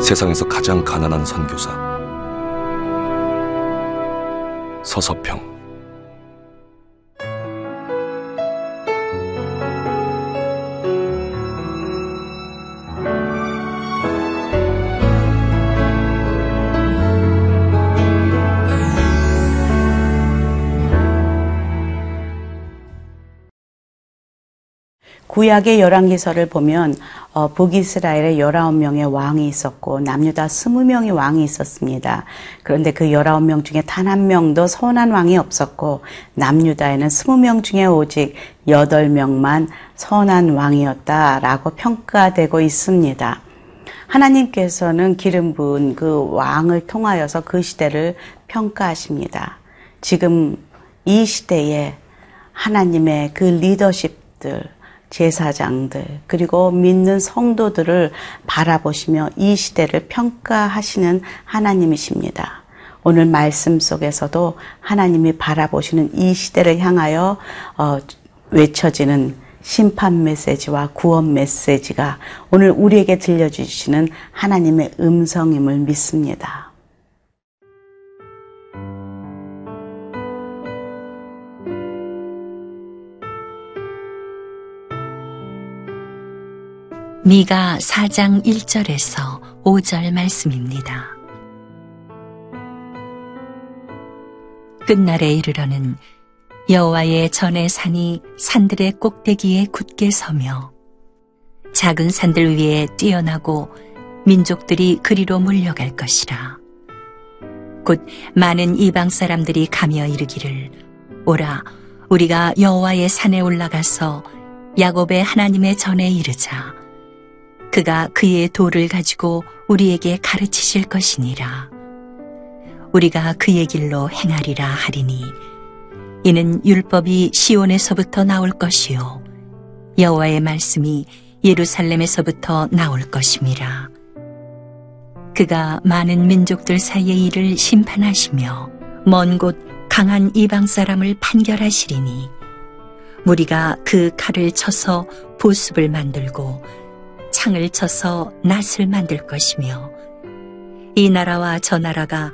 세상에서 가장 가난한 선교사. 서서평 구약의 열왕기서를 보면 어, 북이스라엘에 19명의 왕이 있었고 남유다 20명의 왕이 있었습니다. 그런데 그 19명 중에 단 한 명도 선한 왕이 없었고 남유다에는 20명 중에 오직 8명만 선한 왕이었다라고 평가되고 있습니다. 하나님께서는 기름 부은 그 왕을 통하여서 그 시대를 평가하십니다. 지금 이 시대에 하나님의 그 리더십들, 제사장들, 그리고 믿는 성도들을 바라보시며 이 시대를 평가하시는 하나님이십니다. 오늘 말씀 속에서도 하나님이 바라보시는 이 시대를 향하여 어, 외쳐지는 심판 메시지와 구원 메시지가 오늘 우리에게 들려주시는 하나님의 음성임을 믿습니다. 미가 4장 1절에서 5절 말씀입니다. 끝날에 이르러는 여호와의 전의 산이 산들의 꼭대기에 굳게 서며 작은 산들 위에 뛰어나고 민족들이 그리로 몰려갈 것이라. 곧 많은 이방 사람들이 가며 이르기를 오라 우리가 여호와의 산에 올라가서 야곱의 하나님의 전에 이르자 그가 그의 도를 가지고 우리에게 가르치실 것이니라. 우리가 그의 길로 행하리라 하리니 이는 율법이 시온에서부터 나올 것이요 여호와의 말씀이 예루살렘에서부터 나올 것임이라. 그가 많은 민족들 사이의 일을 심판하시며 먼 곳 강한 이방 사람을 판결하시리니 무리가 그 칼을 쳐서 보습을 만들고 창을 쳐서 낫을 만들 것이며 이 나라와 저 나라가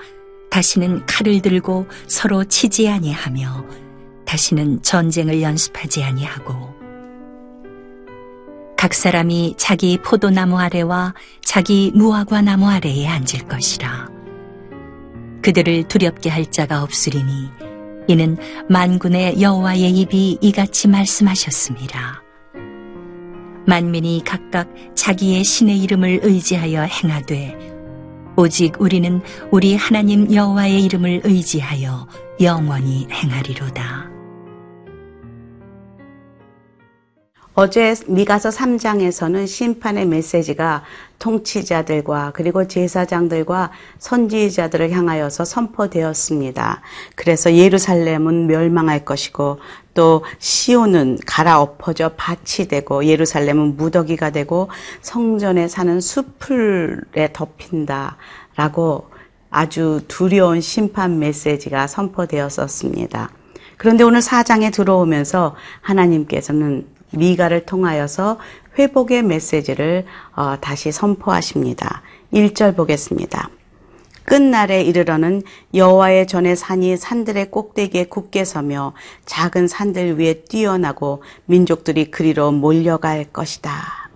다시는 칼을 들고 서로 치지 아니하며 다시는 전쟁을 연습하지 아니하고 각 사람이 자기 포도나무 아래와 자기 무화과 나무 아래에 앉을 것이라 그들을 두렵게 할 자가 없으리니 이는 만군의 여호와의 입이 이같이 말씀하셨습니다. 만민이 각각 자기의 신의 이름을 의지하여 행하되 오직 우리는 우리 하나님 여호와의 이름을 의지하여 영원히 행하리로다. 어제 미가서 3장에서는 심판의 메시지가 통치자들과 그리고 제사장들과 선지자들을 향하여서 선포되었습니다. 그래서 예루살렘은 멸망할 것이고 또 시온은 갈아엎어져 밭이 되고 예루살렘은 무더기가 되고 성전에 사는 수풀에 덮인다라고 아주 두려운 심판 메시지가 선포되었었습니다. 그런데 오늘 4장에 들어오면서 하나님께서는 미가를 통하여서 회복의 메시지를 어, 다시 선포하십니다. 1절 보겠습니다. 끝날에 이르러는 여호와의 전의 산이 산들의 꼭대기에 굳게 서며 작은 산들 위에 뛰어나고 민족들이 그리로 몰려갈 것이다.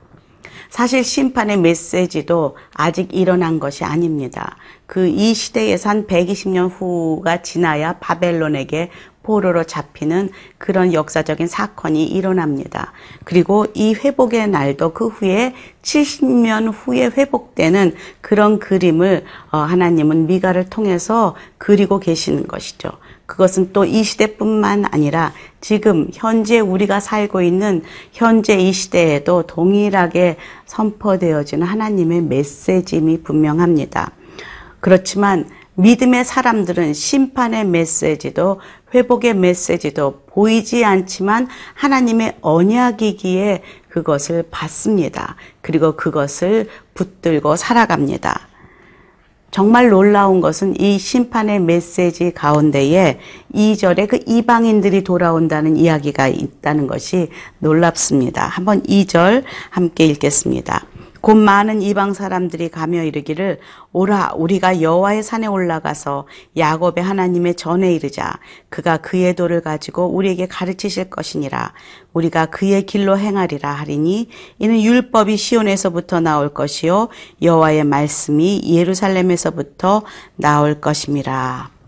사실 심판의 메시지도 아직 일어난 것이 아닙니다. 그 이 시대에 산 120년 후가 지나야 바벨론에게 포로로 잡히는 그런 역사적인 사건이 일어납니다. 그리고 이 회복의 날도 그 후에 70년 후에 회복되는 그런 그림을 어, 하나님은 미가를 통해서 그리고 계시는 것이죠. 그것은 또 이 시대뿐만 아니라 지금 현재 우리가 살고 있는 현재 이 시대에도 동일하게 선포되어지는 하나님의 메시지임이 분명합니다. 그렇지만 믿음의 사람들은 심판의 메시지도 회복의 메시지도 보이지 않지만 하나님의 언약이기에 그것을 받습니다. 그리고 그것을 붙들고 살아갑니다. 정말 놀라운 것은 이 심판의 메시지 가운데에 2절에 그 이방인들이 돌아온다는 이야기가 있다는 것이 놀랍습니다. 한번 2절 함께 읽겠습니다. 곧 많은 이방 사람들이 가며 이르기를 오라 우리가 여호와의 산에 올라가서 야곱의 하나님의 전에 이르자. 그가 그의 도를 가지고 우리에게 가르치실 것이니라. 우리가 그의 길로 행하리라 하리니 이는 율법이 시온에서부터 나올 것이요 여호와의 말씀이 예루살렘에서부터 나올 것임이라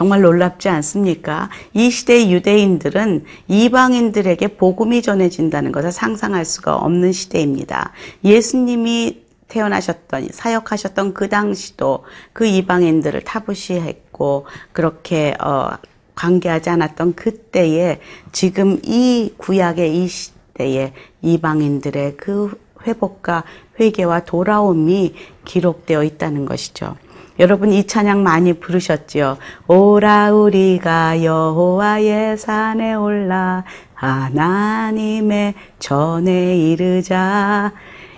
정말 놀랍지 않습니까? 이 시대의 유대인들은 이방인들에게 복음이 전해진다는 것을 상상할 수가 없는 시대입니다. 예수님이 태어나셨던, 사역하셨던 그 당시도 그 이방인들을 타부시했고, 그렇게, 어, 관계하지 않았던 그때에 지금 이 구약의 이 시대에 이방인들의 그 회복과 회개와 돌아옴이 기록되어 있다는 것이죠. 여러분 이 찬양 많이 부르셨지요. 오라 우리가 여호와의 산에 올라 하나님의 전에 이르자.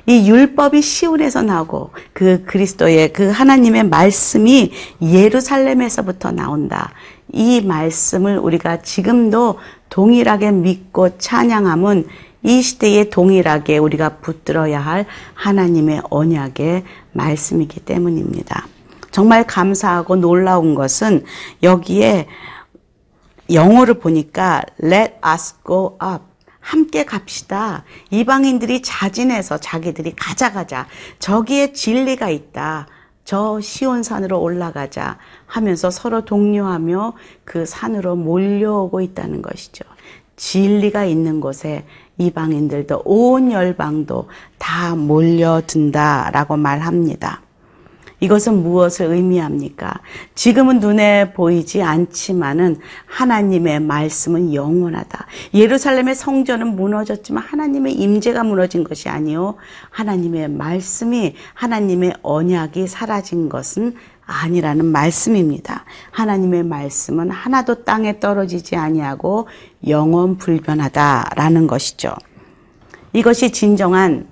이 율법이 시온에서 나오고 그 그리스도의 그 하나님의 말씀이 예루살렘에서부터 나온다. 이 말씀을 우리가 지금도 동일하게 믿고 찬양함은 이 시대에 동일하게 우리가 붙들어야 할 하나님의 언약의 말씀이기 때문입니다. 정말 감사하고 놀라운 것은 여기에 영어를 보니까 let us go up. 함께 갑시다. 이방인들이 자진해서 자기들이 가자 가자. 저기에 진리가 있다. 저 시온산으로 올라가자 하면서 서로 독려하며 그 산으로 몰려오고 있다는 것이죠. 진리가 있는 곳에 이방인들도 온 열방도 다 몰려든다라고 말합니다. 이것은 무엇을 의미합니까? 지금은 눈에 보이지 않지만은 하나님의 말씀은 영원하다. 예루살렘의 성전은 무너졌지만 하나님의 임재가 무너진 것이 아니요. 하나님의 말씀이 하나님의 언약이 사라진 것은 아니라는 말씀입니다. 하나님의 말씀은 하나도 땅에 떨어지지 아니하고 영원 불변하다라는 것이죠. 이것이 진정한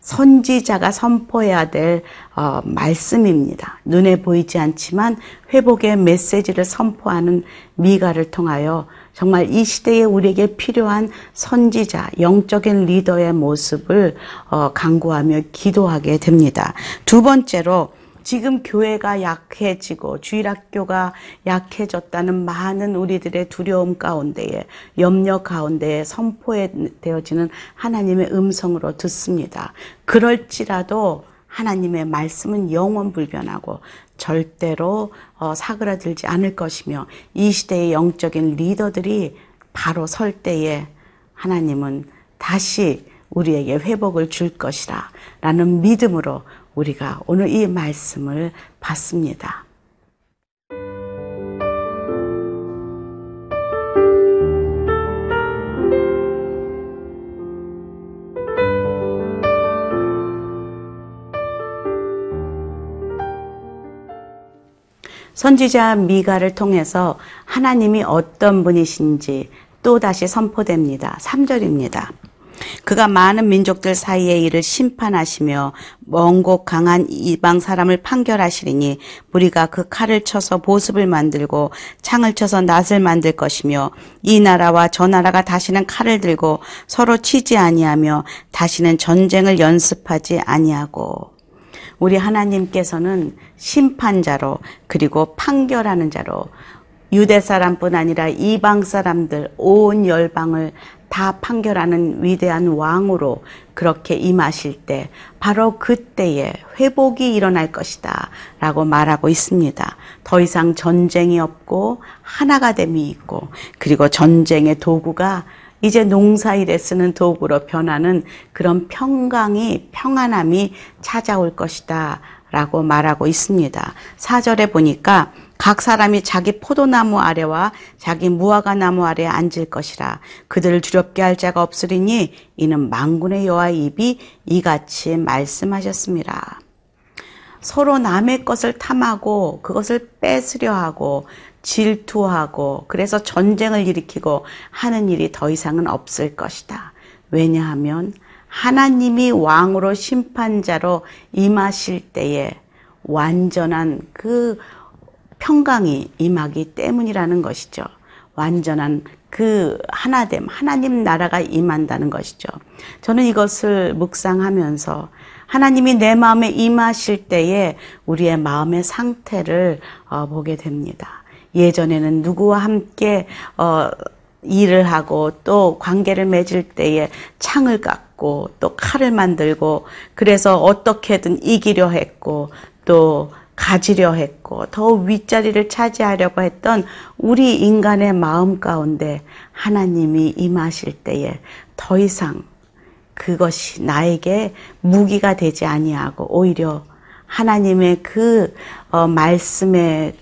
선지자가 선포해야 될 어, 말씀입니다. 눈에 보이지 않지만 회복의 메시지를 선포하는 미가를 통하여 정말 이 시대에 우리에게 필요한 선지자, 영적인 리더의 모습을 어, 강구하며 기도하게 됩니다. 두 번째로 지금 교회가 약해지고 주일학교가 약해졌다는 많은 우리들의 두려움 가운데에 염려 가운데에 선포되어지는 하나님의 음성으로 듣습니다. 그럴지라도 하나님의 말씀은 영원 불변하고 절대로 어, 사그라들지 않을 것이며 이 시대의 영적인 리더들이 바로 설 때에 하나님은 다시 우리에게 회복을 줄 것이라 라는 믿음으로 우리가 오늘 이 말씀을 받습니다. 선지자 미가를 통해서 하나님이 어떤 분이신지 또 다시 선포됩니다. 3절입니다. 그가 많은 민족들 사이의 일을 심판하시며 먼곳 강한 이방 사람을 판결하시리니 우리가 그 칼을 쳐서 보습을 만들고 창을 쳐서 낫을 만들 것이며 이 나라와 저 나라가 다시는 칼을 들고 서로 치지 아니하며 다시는 전쟁을 연습하지 아니하고. 우리 하나님께서는 심판자로 그리고 판결하는 자로 유대 사람뿐 아니라 이방 사람들 온 열방을 다 판결하는 위대한 왕으로 그렇게 임하실 때 바로 그때에 회복이 일어날 것이다 라고 말하고 있습니다. 더 이상 전쟁이 없고 하나가 됨이 있고 그리고 전쟁의 도구가 이제 농사일에 쓰는 도구로 변하는 그런 평강이 평안함이 찾아올 것이다 라고 말하고 있습니다. 사절에 보니까 각 사람이 자기 포도나무 아래와 자기 무화과 나무 아래에 앉을 것이라 그들을 두렵게 할 자가 없으리니 이는 망군의 여호와의 입이 이같이 말씀하셨습니다. 서로 남의 것을 탐하고 그것을 뺏으려 하고 질투하고 그래서 전쟁을 일으키고 하는 일이 더 이상은 없을 것이다. 왜냐하면 하나님이 왕으로 심판자로 임하실 때에 완전한 그 평강이 임하기 때문이라는 것이죠. 완전한 그 하나됨, 하나님 나라가 임한다는 것이죠. 저는 이것을 묵상하면서 하나님이 내 마음에 임하실 때에 우리의 마음의 상태를 어, 보게 됩니다. 예전에는 누구와 함께 어, 일을 하고 또 관계를 맺을 때에 창을 깎고 또 칼을 만들고 그래서 어떻게든 이기려 했고 또 가지려 했고 더 윗자리를 차지하려고 했던 우리 인간의 마음 가운데 하나님이 임하실 때에 더 이상 그것이 나에게 무기가 되지 아니하고 오히려 하나님의 그 어, 말씀의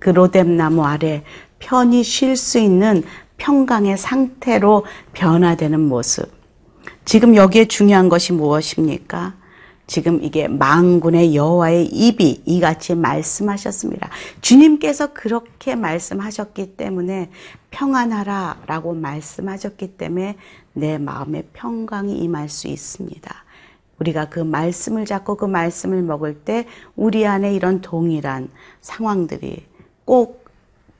그 로뎀나무 아래 편히 쉴 수 있는 평강의 상태로 변화되는 모습. 지금 여기에 중요한 것이 무엇입니까? 지금 이게 망군의 여호와의 입이 이같이 말씀하셨습니다. 주님께서 그렇게 말씀하셨기 때문에 평안하라라고 말씀하셨기 때문에 내 마음에 평강이 임할 수 있습니다. 우리가 그 말씀을 잡고 그 말씀을 먹을 때 우리 안에 이런 동일한 상황들이 꼭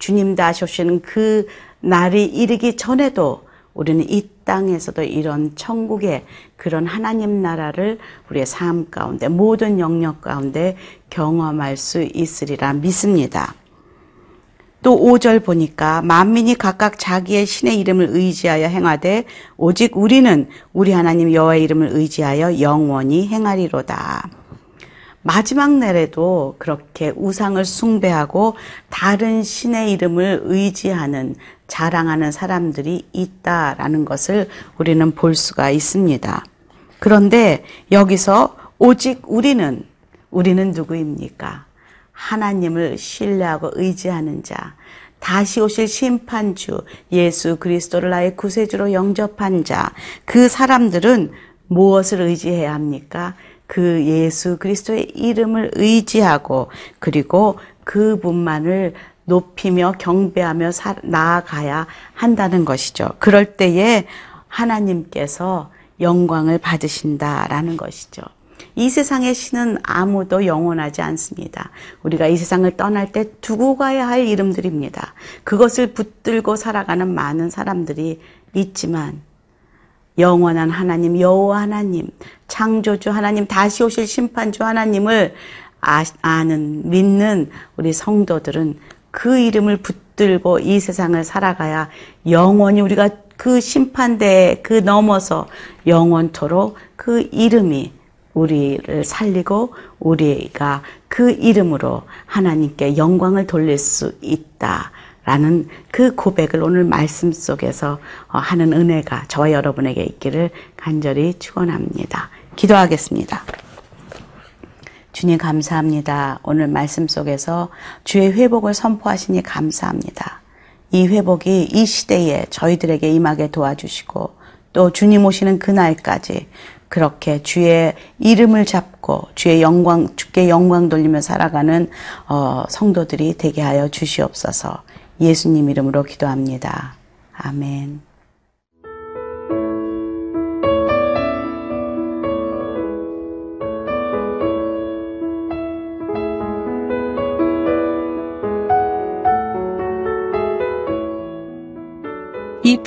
주님 다시 오시는 그 날이 이르기 전에도 우리는 이 땅에서도 이런 천국의 그런 하나님 나라를 우리의 삶 가운데 모든 영역 가운데 경험할 수 있으리라 믿습니다. 또 5절 보니까 만민이 각각 자기의 신의 이름을 의지하여 행하되 오직 우리는 우리 하나님 여호와의 이름을 의지하여 영원히 행하리로다. 마지막 날에도 그렇게 우상을 숭배하고 다른 신의 이름을 의지하는 자랑하는 사람들이 있다라는 것을 우리는 볼 수가 있습니다. 그런데 여기서 오직 우리는 우리는 누구입니까? 하나님을 신뢰하고 의지하는 자, 다시 오실 심판주, 예수 그리스도를 나의 구세주로 영접한 자, 그 사람들은 무엇을 의지해야 합니까? 그 예수 그리스도의 이름을 의지하고 그리고 그분만을 높이며 경배하며 사, 나아가야 한다는 것이죠. 그럴 때에 하나님께서 영광을 받으신다라는 것이죠. 이 세상의 신은 아무도 영원하지 않습니다. 우리가 이 세상을 떠날 때 두고 가야 할 이름들입니다. 그것을 붙들고 살아가는 많은 사람들이 있지만 영원한 하나님, 여호와 하나님, 창조주 하나님, 다시 오실 심판주 하나님을 아, 아는 믿는 우리 성도들은 그 이름을 붙들고 이 세상을 살아가야 영원히 우리가 그 심판대에 그 넘어서 영원토록 그 이름이 우리를 살리고 우리가 그 이름으로 하나님께 영광을 돌릴 수 있다. 라는 그 고백을 오늘 말씀 속에서 어, 하는 은혜가 저와 여러분에게 있기를 간절히 축원합니다. 기도하겠습니다. 주님 감사합니다. 오늘 말씀 속에서 주의 회복을 선포하시니 감사합니다. 이 회복이 이 시대에 저희들에게 임하게 도와주시고 또 주님 오시는 그날까지 그렇게 주의 이름을 잡고 주의 영광 주께 영광 돌리며 살아가는 어, 성도들이 되게 하여 주시옵소서. 예수님 이름으로 기도합니다. 아멘.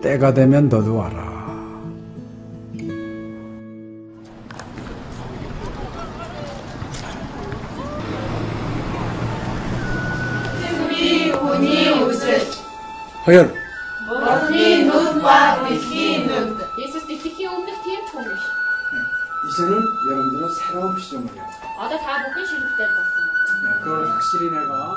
때가 되면 너도 와라. 태국이 운이 웃을. 허연. 머니 눈과 귀 눈. 예수 스티키 없는 팀 총이시. 네, 이제는 여러분들은 새로운 시점을 해요. 아다 다 먹기 싫을 때 봤어. 그걸 확실히 내가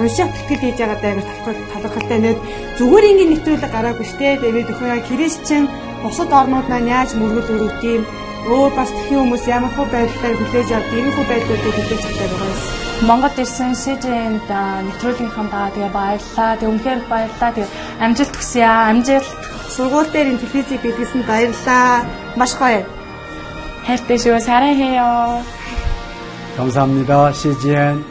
уншаад тэтгэл хийж байгаа даа талархалтай нэг зүгээр ингээд нэвтрүүлэг гараагүй штэ тэгээд өхөө яг христчэн бусад орнууд маань яаж мөргөл өрөвт юм өөр бас тхэн хүмүүс ямар хөө байдлаар хүлээж авд ийм хөө байдлуудыг хүлээж авдаг байгаа юм. Монгол ирсэн СЖН-д нэвтрүүлгийнхаа даа тэгээ баярлаа. Тэгээ үнхээр баярлаа. Тэгээ амжилт хүсье аа. Амжилт. Сургууль дээр ин телевизийг бидлсэн баярлаа. Маш гоё. хайртай шүү. 사랑해요. 감사합니다. CGN